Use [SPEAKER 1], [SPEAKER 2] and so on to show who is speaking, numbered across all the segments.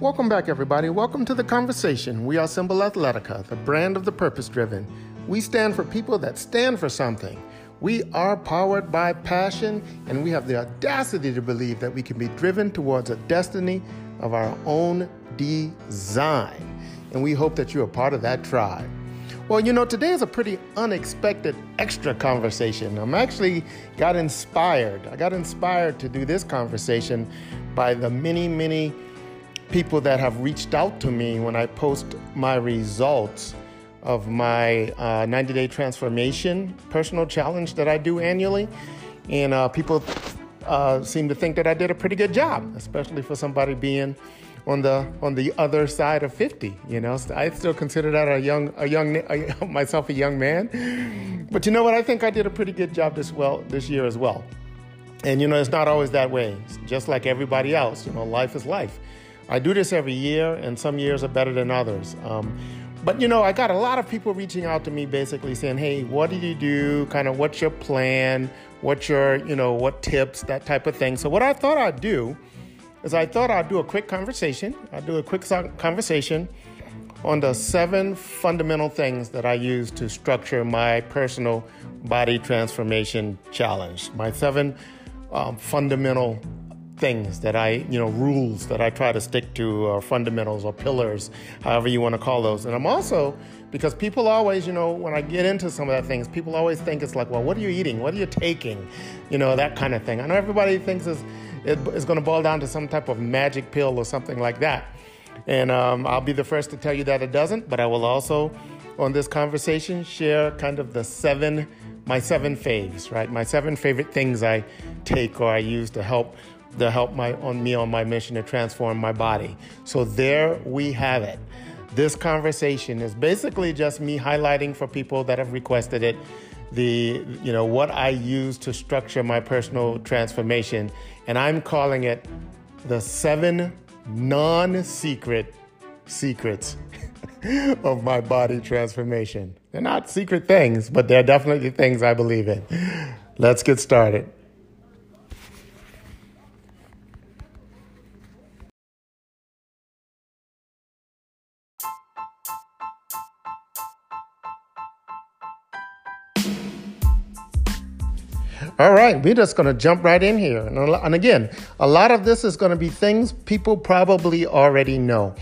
[SPEAKER 1] Welcome back, everybody. Welcome to the conversation. We are Symbol Athletica, the brand of the purpose driven. We stand for people that stand for something. We are powered by passion, and we have the audacity to believe that we can be driven towards a destiny of our own design. And we hope that you're part of that tribe. Well, you know, today is a pretty unexpected extra conversation. I'm actually got inspired. I got inspired to do this conversation by the many, many people that have reached out to me when I post my results of my uh, 90 day transformation personal challenge that I do annually. And uh, people uh, seem to think that I did a pretty good job, especially for somebody being on the on the other side of 50 you know? I still consider that a young a young a, myself a young man. But you know what? I think i did a pretty good job this well this year as well. And you know it's not always that way. Just like everybody else you know life is life I do this every year, and some years are better than others. Um, but you know, I got a lot of people reaching out to me basically saying, hey, what did you do? Kind of what's your plan? What's your, you know, what tips, that type of thing. So, what I thought I'd do is I thought I'd do a quick conversation. I'd do a quick conversation on the seven fundamental things that I use to structure my personal body transformation challenge. My seven um, fundamental things that I, you know, rules that I try to stick to, or fundamentals or pillars, however you want to call those. And I'm also, because people always, you know, when I get into some of that things, people always think it's like, well, what are you eating? What are you taking? You know, that kind of thing. I know everybody thinks it's, it's going to boil down to some type of magic pill or something like that. And um, I'll be the first to tell you that it doesn't, but I will also, on this conversation, share kind of the seven, my seven faves, right? My seven favorite things I take or I use to help to help my on me on my mission to transform my body. So there we have it. This conversation is basically just me highlighting for people that have requested it the you know what I use to structure my personal transformation and I'm calling it the 7 non-secret secrets of my body transformation. They're not secret things, but they're definitely things I believe in. Let's get started. All right, we're just going to jump right in here. And, again, a lot of this is going to be things people probably already know.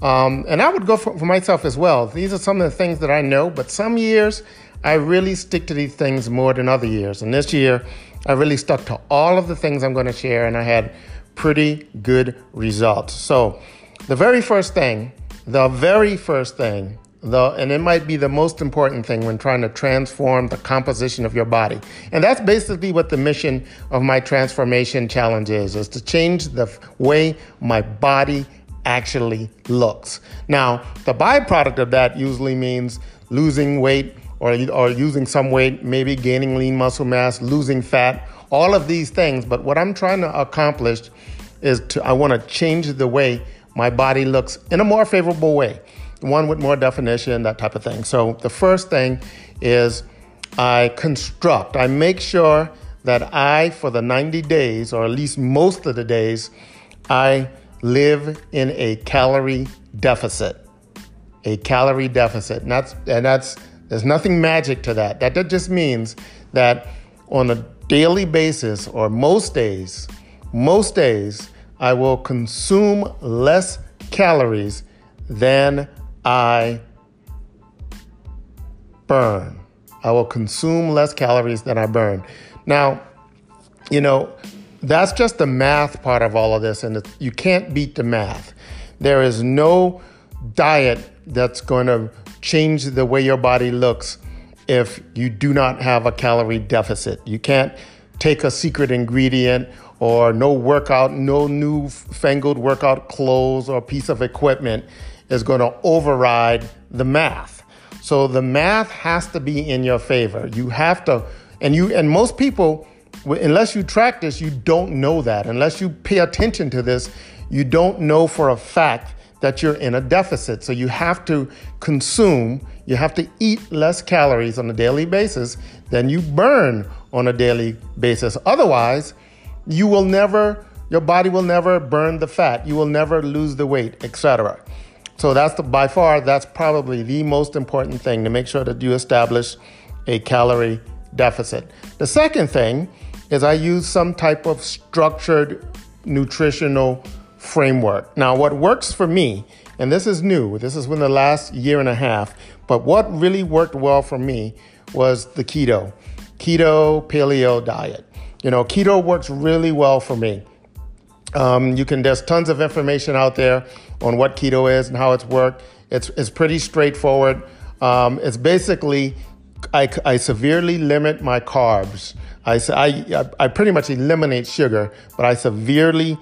[SPEAKER 1] Um, and I would go for, for, myself as well. These are some of the things that I know, but some years I really stick to these things more than other years. And this year, I really stuck to all of the things I'm going to share, and I had pretty good results. So, the very first thing, the very first thing the, and it might be the most important thing when trying to transform the composition of your body. And that's basically what the mission of my transformation challenge is, is to change the way my body actually looks. Now, the byproduct of that usually means losing weight or, or using some weight, maybe gaining lean muscle mass, losing fat, all of these things. But what I'm trying to accomplish is to, I want to change the way my body looks in a more favorable way one with more definition, that type of thing. So the first thing is I construct, I make sure that I, for the 90 days, or at least most of the days, I live in a calorie deficit. A calorie deficit. And that's, and that's there's nothing magic to that. That that just means that on a daily basis, or most days, most days, I will consume less calories than I burn. I will consume less calories than I burn. Now, you know, that's just the math part of all of this, and you can't beat the math. There is no diet that's going to change the way your body looks if you do not have a calorie deficit. You can't take a secret ingredient or no workout, no new fangled workout clothes or piece of equipment is going to override the math. So the math has to be in your favor. You have to, and you, and most people, unless you track this, you don't know that. Unless you pay attention to this, you don't know for a fact that you're in a deficit. So you have to consume, you have to eat less calories on a daily basis than you burn on a daily basis. Otherwise, you will never your body will never burn the fat. You will never lose the weight, etc. So that's the, by far that's probably the most important thing to make sure that you establish a calorie deficit. The second thing is I use some type of structured nutritional framework. Now, what works for me, and this is new, this is within the last year and a half, but what really worked well for me was the keto, keto paleo diet. You know, keto works really well for me. Um, you can there's tons of information out there on what keto is and how it's worked. It's it's pretty straightforward. Um, it's basically I, I severely limit my carbs. I, I, I pretty much eliminate sugar, but I severely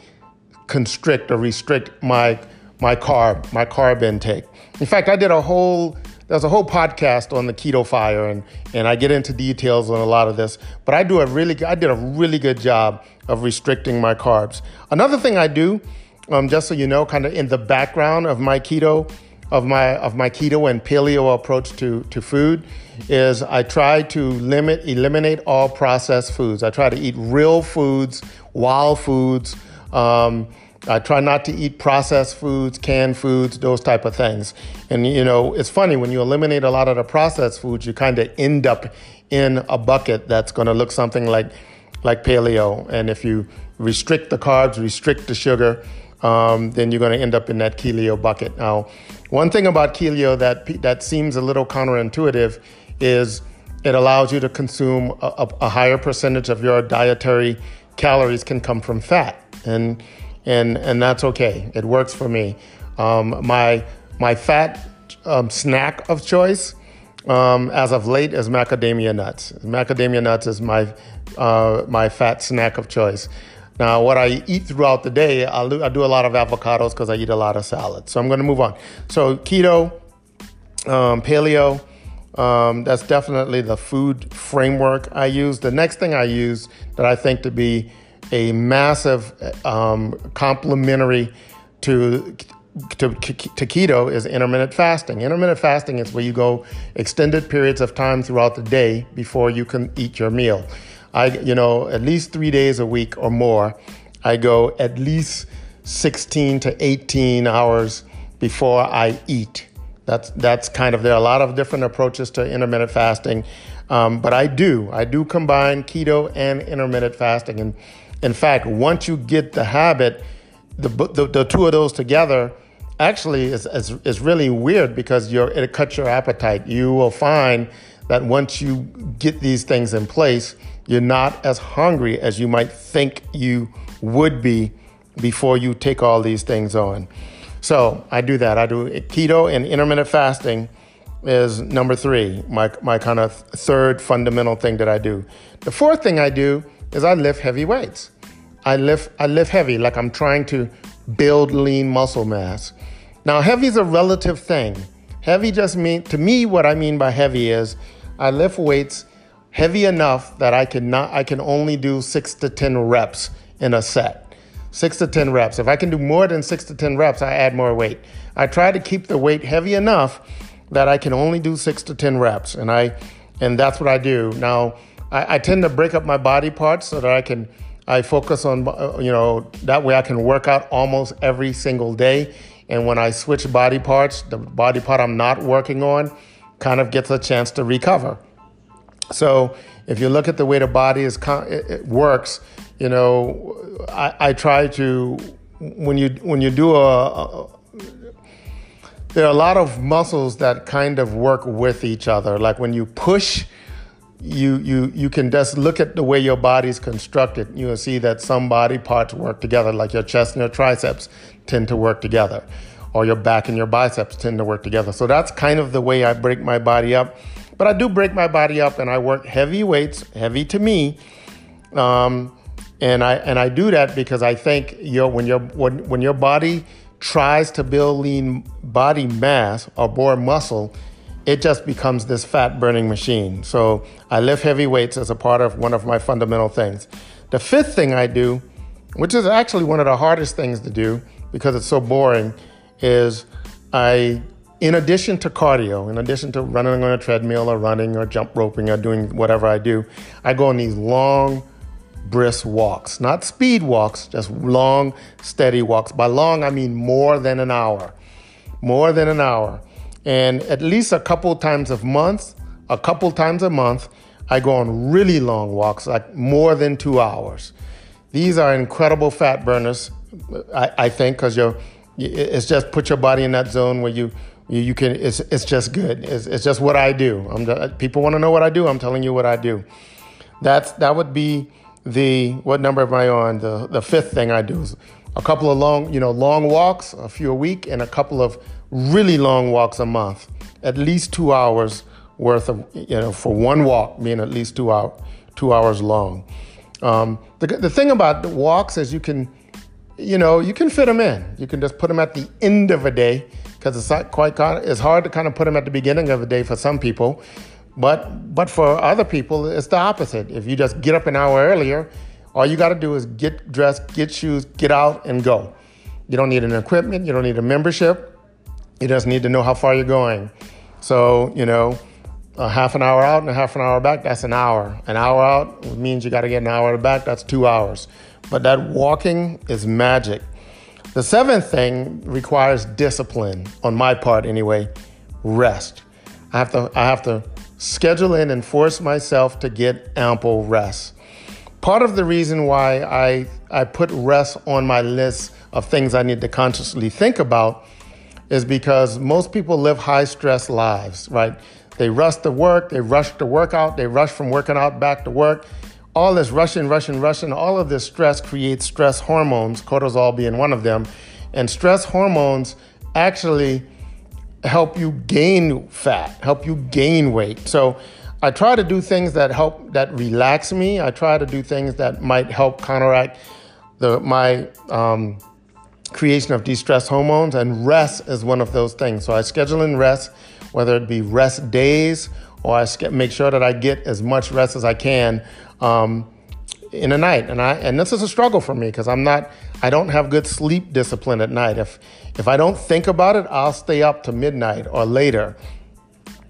[SPEAKER 1] constrict or restrict my my carb my carb intake. In fact, I did a whole there's a whole podcast on the keto fire and and I get into details on a lot of this, but I do a really I did a really good job of restricting my carbs. Another thing I do, um, just so you know, kind of in the background of my keto of my of my keto and paleo approach to to food is I try to limit eliminate all processed foods. I try to eat real foods, wild foods. Um, I try not to eat processed foods, canned foods, those type of things. And you know, it's funny when you eliminate a lot of the processed foods, you kind of end up in a bucket that's going to look something like like paleo. And if you restrict the carbs, restrict the sugar, um, then you're going to end up in that keto bucket. Now, one thing about keto that that seems a little counterintuitive is it allows you to consume a, a higher percentage of your dietary calories can come from fat, and and and that's okay. It works for me. Um, my my fat um, snack of choice um, as of late is macadamia nuts. Macadamia nuts is my uh, my fat snack of choice. Now, what I eat throughout the day, I'll do, I do a lot of avocados because I eat a lot of salad. So I'm going to move on. So keto, um, paleo, um, that's definitely the food framework I use. The next thing I use that I think to be a massive um, complementary to, to, to keto is intermittent fasting. Intermittent fasting is where you go extended periods of time throughout the day before you can eat your meal. I, you know, at least three days a week or more, I go at least 16 to 18 hours before I eat. That's that's kind of there are a lot of different approaches to intermittent fasting, um, but I do I do combine keto and intermittent fasting, and in fact, once you get the habit, the the, the two of those together actually it's, is is really weird because you're it cuts your appetite. You will find that once you get these things in place, you're not as hungry as you might think you would be before you take all these things on. So I do that. I do keto and intermittent fasting is number three, my, my kind of third fundamental thing that I do. The fourth thing I do is I lift heavy weights. I lift, I lift heavy, like I'm trying to build lean muscle mass. Now, heavy is a relative thing. Heavy just mean to me what I mean by heavy is I lift weights heavy enough that I can not I can only do six to ten reps in a set six to 10 reps. If I can do more than six to 10 reps, I add more weight. I try to keep the weight heavy enough that I can only do six to 10 reps. And I, and that's what I do. Now, I, I tend to break up my body parts so that I can, I focus on, uh, you know, that way I can work out almost every single day. And when I switch body parts, the body part I'm not working on kind of gets a chance to recover. So if you look at the way the body is it works, you know, I, I try to when you when you do a, a there are a lot of muscles that kind of work with each other. Like when you push, you you you can just look at the way your body's constructed. You will see that some body parts work together, like your chest and your triceps tend to work together, or your back and your biceps tend to work together. So that's kind of the way I break my body up. But I do break my body up, and I work heavy weights, heavy to me. Um, and I and I do that because I think your when your when, when your body tries to build lean body mass or more muscle, it just becomes this fat burning machine. So I lift heavy weights as a part of one of my fundamental things. The fifth thing I do, which is actually one of the hardest things to do because it's so boring, is I in addition to cardio, in addition to running on a treadmill or running or jump roping or doing whatever I do, I go on these long brisk walks, not speed walks, just long, steady walks. By long, I mean more than an hour, more than an hour. And at least a couple times a month, a couple times a month, I go on really long walks, like more than two hours. These are incredible fat burners, I, I think, because you're, it's just put your body in that zone where you, you, can, it's, it's just good. It's, it's just what I do. I'm people want to know what I do. I'm telling you what I do. That's, that would be the, what number am I on? The, the fifth thing I do is a couple of long, you know, long walks, a few a week, and a couple of really long walks a month, at least two hours worth of, you know, for one walk being at least two hour, two hours long. Um, the, the thing about the walks is you can, you know, you can fit them in. You can just put them at the end of a day because it's not quite, it's hard to kind of put them at the beginning of a day for some people. But, but for other people, it's the opposite. If you just get up an hour earlier, all you got to do is get dressed, get shoes, get out, and go. You don't need an equipment, you don't need a membership. You just need to know how far you're going. So, you know, a half an hour out and a half an hour back, that's an hour. An hour out means you got to get an hour back, that's two hours. But that walking is magic. The seventh thing requires discipline, on my part anyway rest. I have to, I have to schedule in and force myself to get ample rest. Part of the reason why I, I put rest on my list of things I need to consciously think about is because most people live high stress lives, right? They rush to work, they rush to workout, they rush from working out back to work. All this rushing, rushing, rushing, all of this stress creates stress hormones, cortisol being one of them. And stress hormones actually help you gain fat, help you gain weight. So I try to do things that help, that relax me. I try to do things that might help counteract the, my, um, creation of de-stress hormones, and rest is one of those things. So I schedule in rest, whether it be rest days or I make sure that I get as much rest as I can um, in a night. And I and this is a struggle for me because I'm not I don't have good sleep discipline at night. If if I don't think about it, I'll stay up to midnight or later.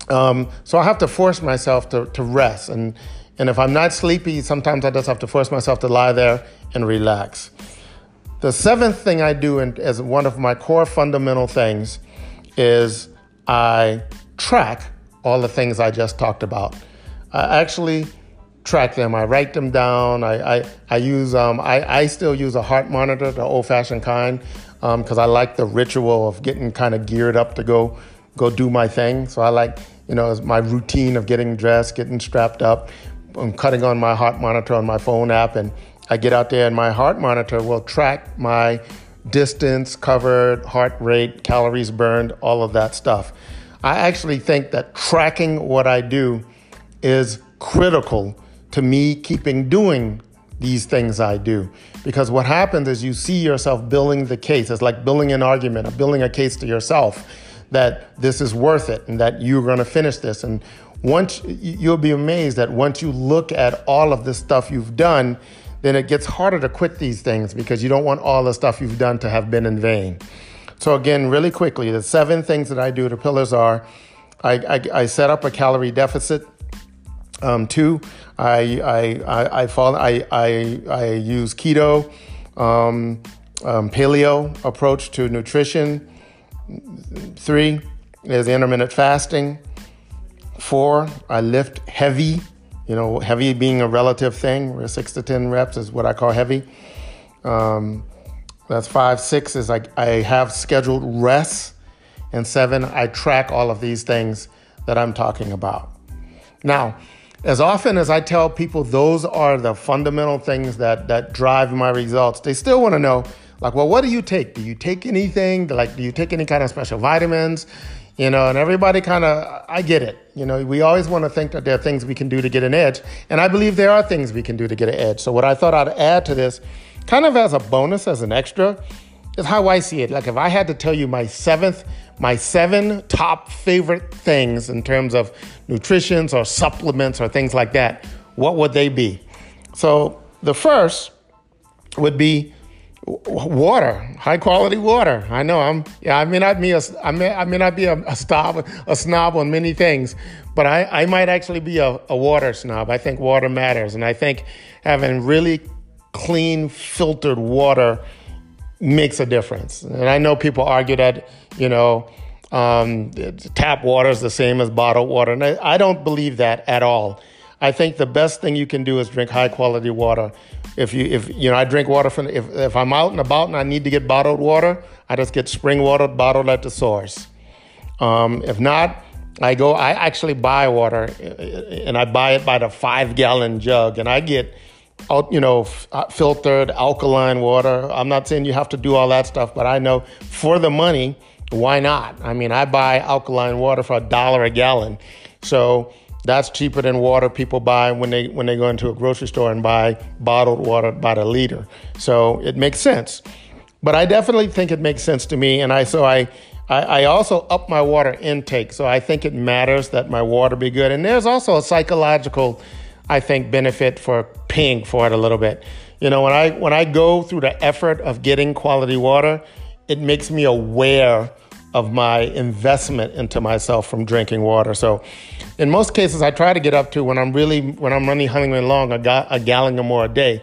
[SPEAKER 1] Um, so I have to force myself to, to rest. And and if I'm not sleepy, sometimes I just have to force myself to lie there and relax. The seventh thing I do in, as one of my core fundamental things is I track all the things I just talked about. I actually track them. I write them down. I, I, I use um, I, I still use a heart monitor, the old-fashioned kind, because um, I like the ritual of getting kind of geared up to go go do my thing. So I like you know my routine of getting dressed, getting strapped up, I'm cutting on my heart monitor on my phone app, and I get out there and my heart monitor will track my distance covered, heart rate, calories burned, all of that stuff. I actually think that tracking what I do is critical to me keeping doing these things I do. Because what happens is you see yourself building the case. It's like building an argument or building a case to yourself that this is worth it and that you're going to finish this. And once you'll be amazed that once you look at all of the stuff you've done, then it gets harder to quit these things because you don't want all the stuff you've done to have been in vain. So, again, really quickly, the seven things that I do, the pillars are I, I, I set up a calorie deficit. Um, two, I, I, I, follow, I, I, I use keto, um, um, paleo approach to nutrition. Three is intermittent fasting. Four, I lift heavy you know, heavy being a relative thing, where six to 10 reps is what I call heavy. Um, that's five. Six is like I have scheduled rests. And seven, I track all of these things that I'm talking about. Now, as often as I tell people those are the fundamental things that, that drive my results, they still want to know, like, well, what do you take? Do you take anything? Like, do you take any kind of special vitamins? You know, and everybody kind of, I get it. You know, we always want to think that there are things we can do to get an edge, and I believe there are things we can do to get an edge. So, what I thought I'd add to this, kind of as a bonus, as an extra, is how I see it. Like, if I had to tell you my seventh, my seven top favorite things in terms of nutritions or supplements or things like that, what would they be? So, the first would be water, high quality water. I know I'm yeah, I may not be a I may I may not be a, a snob a snob on many things, but I, I might actually be a, a water snob. I think water matters, and I think having really clean filtered water makes a difference. And I know people argue that you know um, tap water is the same as bottled water, and I, I don't believe that at all. I think the best thing you can do is drink high quality water. If you if you know I drink water from if if I'm out and about and I need to get bottled water, I just get spring water bottled at the source. Um, if not, I go. I actually buy water, and I buy it by the five gallon jug, and I get out you know uh, filtered alkaline water. I'm not saying you have to do all that stuff, but I know for the money, why not? I mean, I buy alkaline water for a dollar a gallon, so that's cheaper than water people buy when they when they go into a grocery store and buy bottled water by the liter. So it makes sense. But I definitely think it makes sense to me, and I so I. I, also up my water intake, so I think it matters that my water be good. And there's also a psychological, I think, benefit for paying for it a little bit. You know, when I when I go through the effort of getting quality water, it makes me aware of my investment into myself from drinking water. So, in most cases, I try to get up to when I'm really when I'm running hunting along a, ga- a gallon or more a day.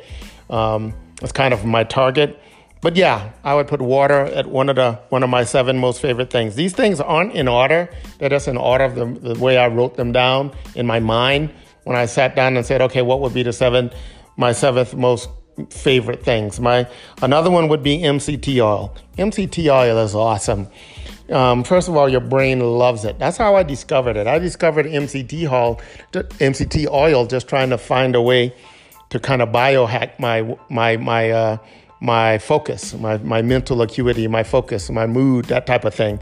[SPEAKER 1] Um, kind of my target. But yeah, I would put water at one of the one of my seven most favorite things. These things aren't in order; they're just in order of the, the way I wrote them down in my mind when I sat down and said, "Okay, what would be the seven my seventh most favorite things?" My another one would be MCT oil. MCT oil is awesome. Um, first of all, your brain loves it. That's how I discovered it. I discovered MCT oil, MCT oil, just trying to find a way to kind of biohack my my my uh, my focus, my my mental acuity, my focus, my mood, that type of thing.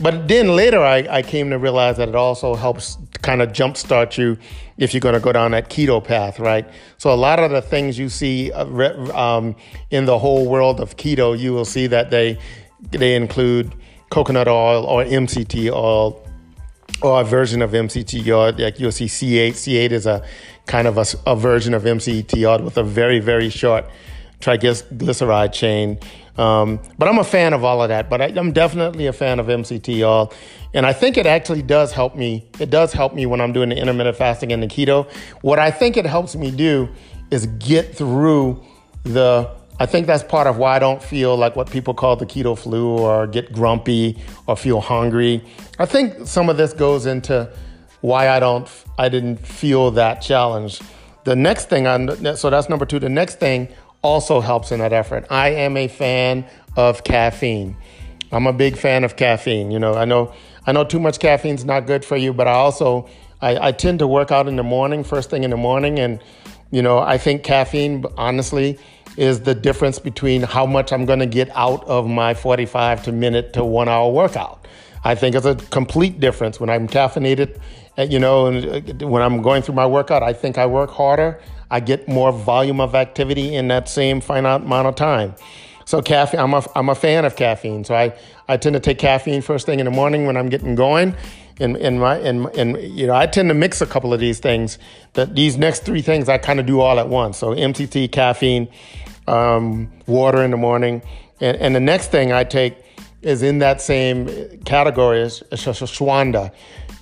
[SPEAKER 1] But then later, I, I came to realize that it also helps kind of jumpstart you if you're going to go down that keto path, right? So a lot of the things you see uh, um, in the whole world of keto, you will see that they they include coconut oil or MCT oil or a version of MCT oil. Like you'll see C8. C8 is a kind of a, a version of MCT oil with a very, very short triglyceride chain. Um, but I'm a fan of all of that. But I, am definitely a fan of MCT oil. And I think it actually does help me. It does help me when I'm doing the intermittent fasting and the keto. What I think it helps me do is get through the I think that's part of why I don't feel like what people call the keto flu or get grumpy or feel hungry. I think some of this goes into why I don't I didn't feel that challenge. The next thing I so that's number 2. The next thing also helps in that effort. I am a fan of caffeine. I'm a big fan of caffeine. You know, I know I know too much caffeine is not good for you, but I also I, I tend to work out in the morning, first thing in the morning, and you know I think caffeine, honestly, is the difference between how much I'm going to get out of my 45 to minute to one hour workout. I think it's a complete difference when I'm caffeinated, uh, you know, and uh, when I'm going through my workout, I think I work harder. I get more volume of activity in that same finite amount of time. So caffeine, I'm a, I'm a fan of caffeine. So I, I tend to take caffeine first thing in the morning when I'm getting going. And, and my and, and you know I tend to mix a couple of these things. That these next three things I kind of do all at once. So MCT, caffeine, um, water in the morning. And, and, the next thing I take is in that same category is ashwagandha.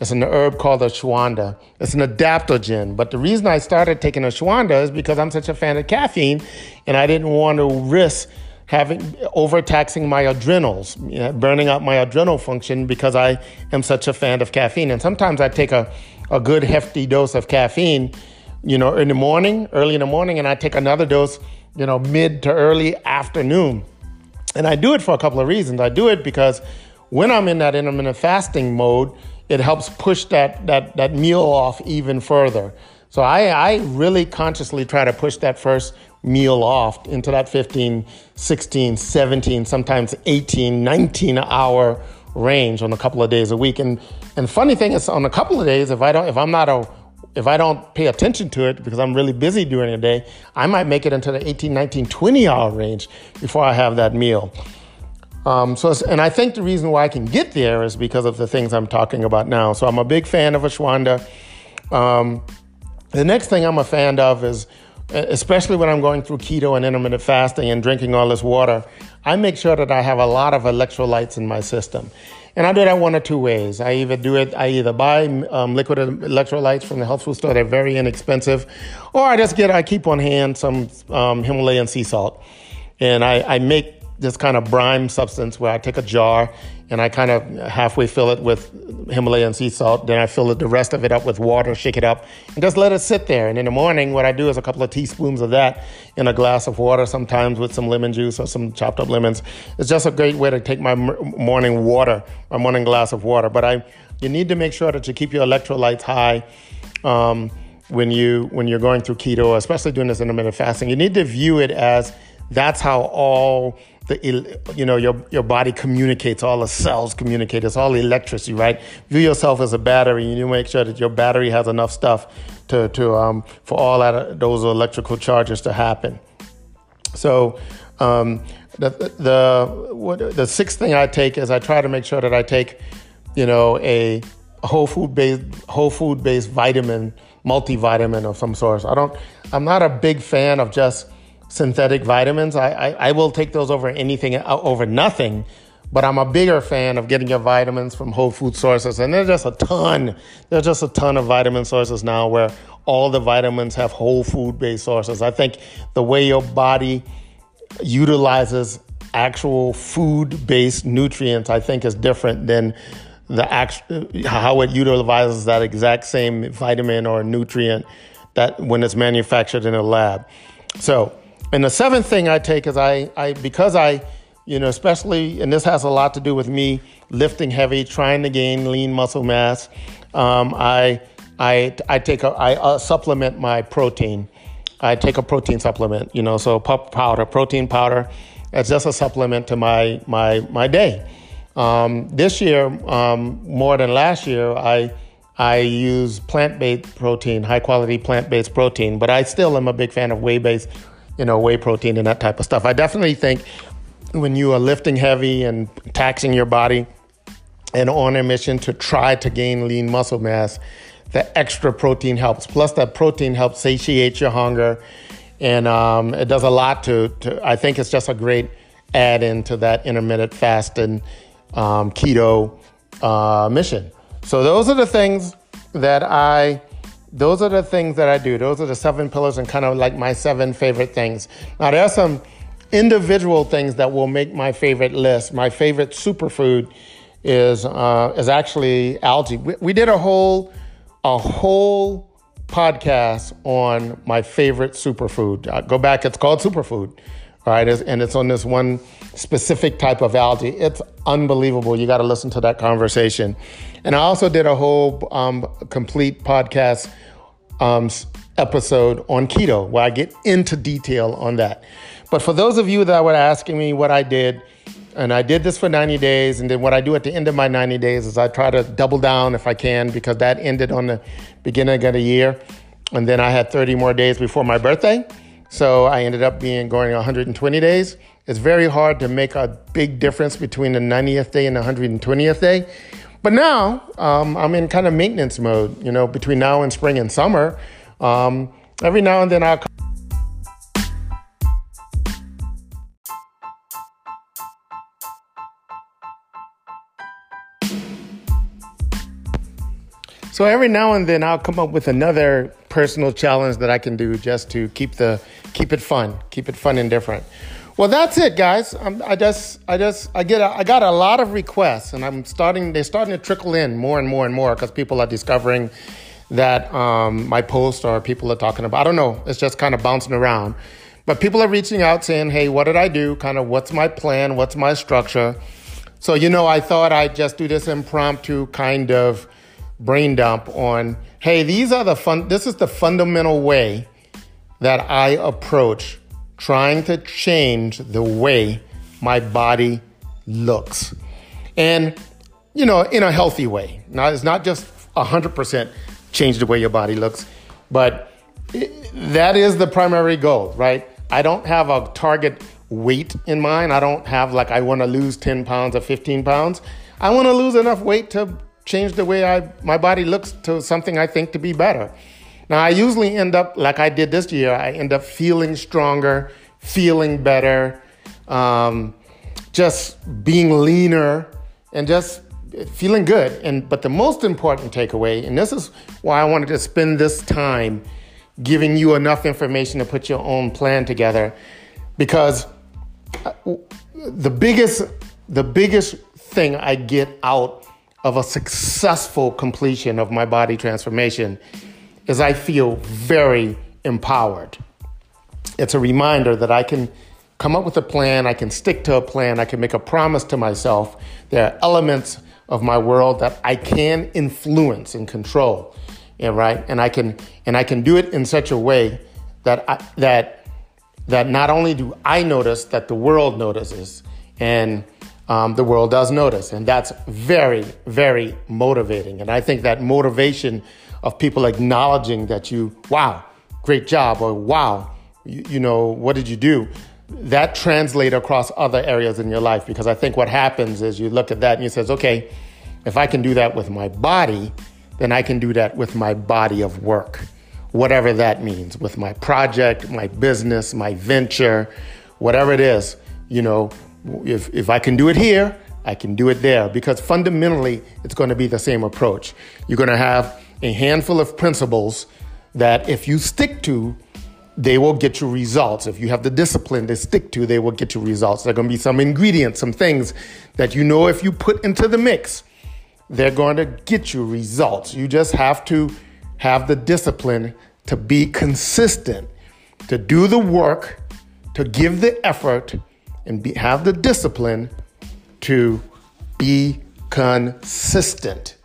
[SPEAKER 1] It's an herb called ashwagandha. It's an adaptogen. But the reason I started taking ashwagandha is because I'm such a fan of caffeine and I didn't want to risk having overtaxing my adrenals, you know, burning out my adrenal function because I am such a fan of caffeine. And sometimes I take a, a good hefty dose of caffeine, you know, in the morning, early in the morning, and I take another dose you know, mid to early afternoon. And I do it for a couple of reasons. I do it because when I'm in that intermittent fasting mode, it helps push that that that meal off even further. So I, I really consciously try to push that first meal off into that 15, 16, 17, sometimes 18, 19 hour range on a couple of days a week. And and funny thing is on a couple of days, if I don't if I'm not a if I don't pay attention to it because I'm really busy during the day, I might make it into the 18, 19, 20 hour range before I have that meal. Um, so, and I think the reason why I can get there is because of the things I'm talking about now. So I'm a big fan of ashwagandha. Um, the next thing I'm a fan of is especially when I'm going through keto and intermittent fasting and drinking all this water, I make sure that I have a lot of electrolytes in my system. And I do that one or two ways. I either do it, I either buy um, liquid electrolytes from the health food store, they're very inexpensive, or I just get, I keep on hand some um, Himalayan sea salt. And I, I make this kind of brine substance where I take a jar and I kind of halfway fill it with Himalayan sea salt. Then I fill the rest of it up with water, shake it up, and just let it sit there. And in the morning, what I do is a couple of teaspoons of that in a glass of water, sometimes with some lemon juice or some chopped up lemons. It's just a great way to take my morning water, my morning glass of water. But I, you need to make sure that you keep your electrolytes high. Um, when you when you're going through keto, especially doing this intermittent fasting, you need to view it as that's how all the you know your your body communicates all the cells communicate it's all electricity right? View yourself as a battery and you make sure that your battery has enough stuff to to um, for all that those electrical charges to happen. So um, the the what, the sixth thing I take is I try to make sure that I take you know a whole food based whole food based vitamin multivitamin of some sort I don't I'm not a big fan of just synthetic vitamins. I, I, I, will take those over anything, uh, over nothing. But I'm a bigger fan of getting your vitamins from whole food sources. And there's just a ton, there's just a ton of vitamin sources now where all the vitamins have whole food based sources. I think the way your body utilizes actual food based nutrients, I think is different than the actual, how it utilizes that exact same vitamin or nutrient that when it's manufactured in a lab. So and the seventh thing I take is I, I because I, you know, especially, and this has a lot to do with me lifting heavy, trying to gain lean muscle mass. Um, I, I, I take a, I uh, supplement my protein. I take a protein supplement, you know, so powder, protein powder. It's just a supplement to my my my day. Um, this year, um, more than last year, I I use plant-based protein, high quality plant-based protein, but I still am a big fan of whey-based you know, whey protein and that type of stuff. I definitely think when you are lifting heavy and taxing your body and on a mission to try to gain lean muscle mass, the extra protein helps. Plus, that protein helps satiate your hunger, and um, it does a lot to, to. I think it's just a great add in to that intermittent fasting um, keto uh, mission. So those are the things that I those are the things that I do. Those are the seven pillars and kind of like my seven favorite things. Now, there are some individual things that will make my favorite list. My favorite superfood is uh, is actually algae. We, we did a whole a whole podcast on my favorite superfood. Uh, go back; it's called Superfood, right? And it's on this one specific type of algae. It's unbelievable. You got to listen to that conversation. And I also did a whole um, complete podcast um, episode on keto where I get into detail on that. But for those of you that were asking me what I did, and I did this for 90 days, and then what I do at the end of my 90 days is I try to double down if I can because that ended on the beginning of the year. And then I had 30 more days before my birthday. So I ended up being going 120 days. It's very hard to make a big difference between the 90th day and the 120th day. But now um, I'm in kind of maintenance mode, you know, between now and spring and summer. Um, every now and then I'll. So every now and then I'll come up with another personal challenge that I can do just to keep the keep it fun, keep it fun and different. Well, that's it, guys. I'm, i just, I just, I get, a, I got a lot of requests, and I'm starting. They're starting to trickle in more and more and more because people are discovering that um, my posts or people are talking about. I don't know. It's just kind of bouncing around, but people are reaching out saying, "Hey, what did I do? Kind of, what's my plan? What's my structure?" So you know, I thought I'd just do this impromptu kind of brain dump on, "Hey, these are the fun. This is the fundamental way that I approach." trying to change the way my body looks. And, you know, in a healthy way. Now, it's not just 100% change the way your body looks, but that is the primary goal, right? I don't have a target weight in mind. I don't have like, I want to lose 10 pounds or 15 pounds. I want to lose enough weight to change the way I, my body looks to something I think to be better. Now, I usually end up, like I did this year, I end up feeling stronger, feeling better, um, just being leaner, and just feeling good. And but the most important takeaway, and this is why I wanted to spend this time giving you enough information to put your own plan together, because uh, the biggest the biggest thing I get out of a successful completion of my body transformation is I feel very empowered. It's a reminder that I can come up with a plan, I can stick to a plan, I can make a promise to myself. There are elements of my world that I can influence and control. Yeah, right? And I can and I can do it in such a way that I, that that not only do I notice that the world notices and um, the world does notice. And that's very, very motivating. And I think that motivation of people acknowledging that you, wow, great job, or wow, you, you know, what did you do? That translate across other areas in your life because I think what happens is you look at that and you says, okay, if I can do that with my body, then I can do that with my body of work, whatever that means, with my project, my business, my venture, whatever it is, you know, if, if I can do it here, I can do it there because fundamentally it's going to be the same approach. You're going to have a handful of principles that if you stick to, they will get you results. If you have the discipline to stick to, they will get you results. There are going to be some ingredients, some things that you know if you put into the mix, they're going to get you results. You just have to have the discipline to be consistent, to do the work, to give the effort, and be, have the discipline to be consistent.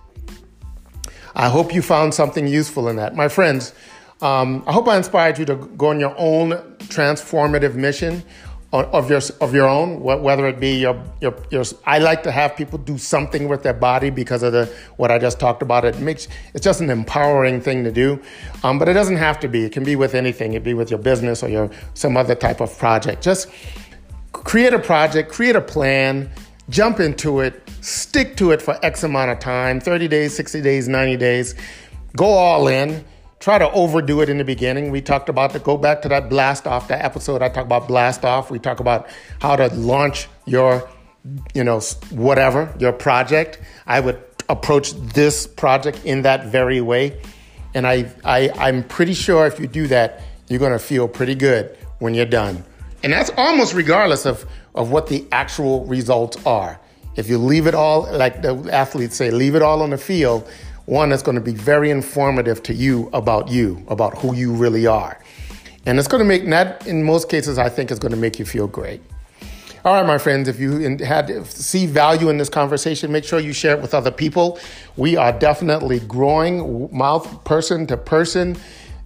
[SPEAKER 1] I hope you found something useful in that. My friends, um, I hope I inspired you to go on your own transformative mission of your of your own, whether it be your, your your. I like to have people do something with their body because of the what I just talked about. It makes it's just an empowering thing to do, um, but it doesn't have to be. It can be with anything. It be with your business or your some other type of project. Just create a project, create a plan, jump into it, stick to it for X amount of time 30 days, 60 days, 90 days. Go all in. Try to overdo it in the beginning. We talked about to go back to that blast off, that episode I talked about blast off. We talk about how to launch your, you know, whatever, your project. I would approach this project in that very way. And I, I, I'm pretty sure if you do that, you're to feel pretty good when you're done. And that's almost regardless of, of what the actual results are. If you leave it all, like the athletes say, leave it all on the field, one that's going to be very informative to you about you, about who you really are. And it's going to make that, in most cases, I think is going to make you feel great. All right, my friends, if you had see value in this conversation, make sure you share it with other people. We are definitely growing mouth person to person,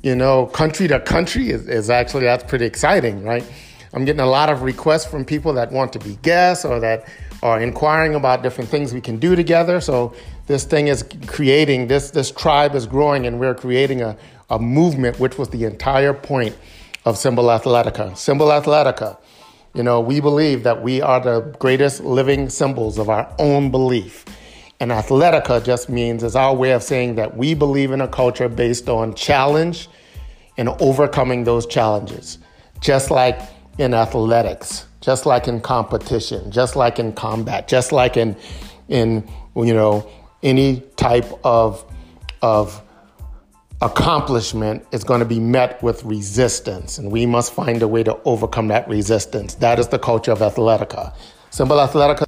[SPEAKER 1] you know, country to country is, is actually, that's pretty exciting, right? I'm getting a lot of requests from people that want to be guests or that are inquiring about different things we can do together. So this thing is creating this this tribe is growing, and we're creating a, a movement, which was the entire point of Symbol Athletica. Symbol Athletica. You know, we believe that we are the greatest living symbols of our own belief. And Athletica just means is our way of saying that we believe in a culture based on challenge and overcoming those challenges. Just like in athletics, just like in competition, just like in combat, just like in in you know any type of of accomplishment is going to be met with resistance and we must find a way to overcome that resistance. That is the culture of athletica. Symbol athletica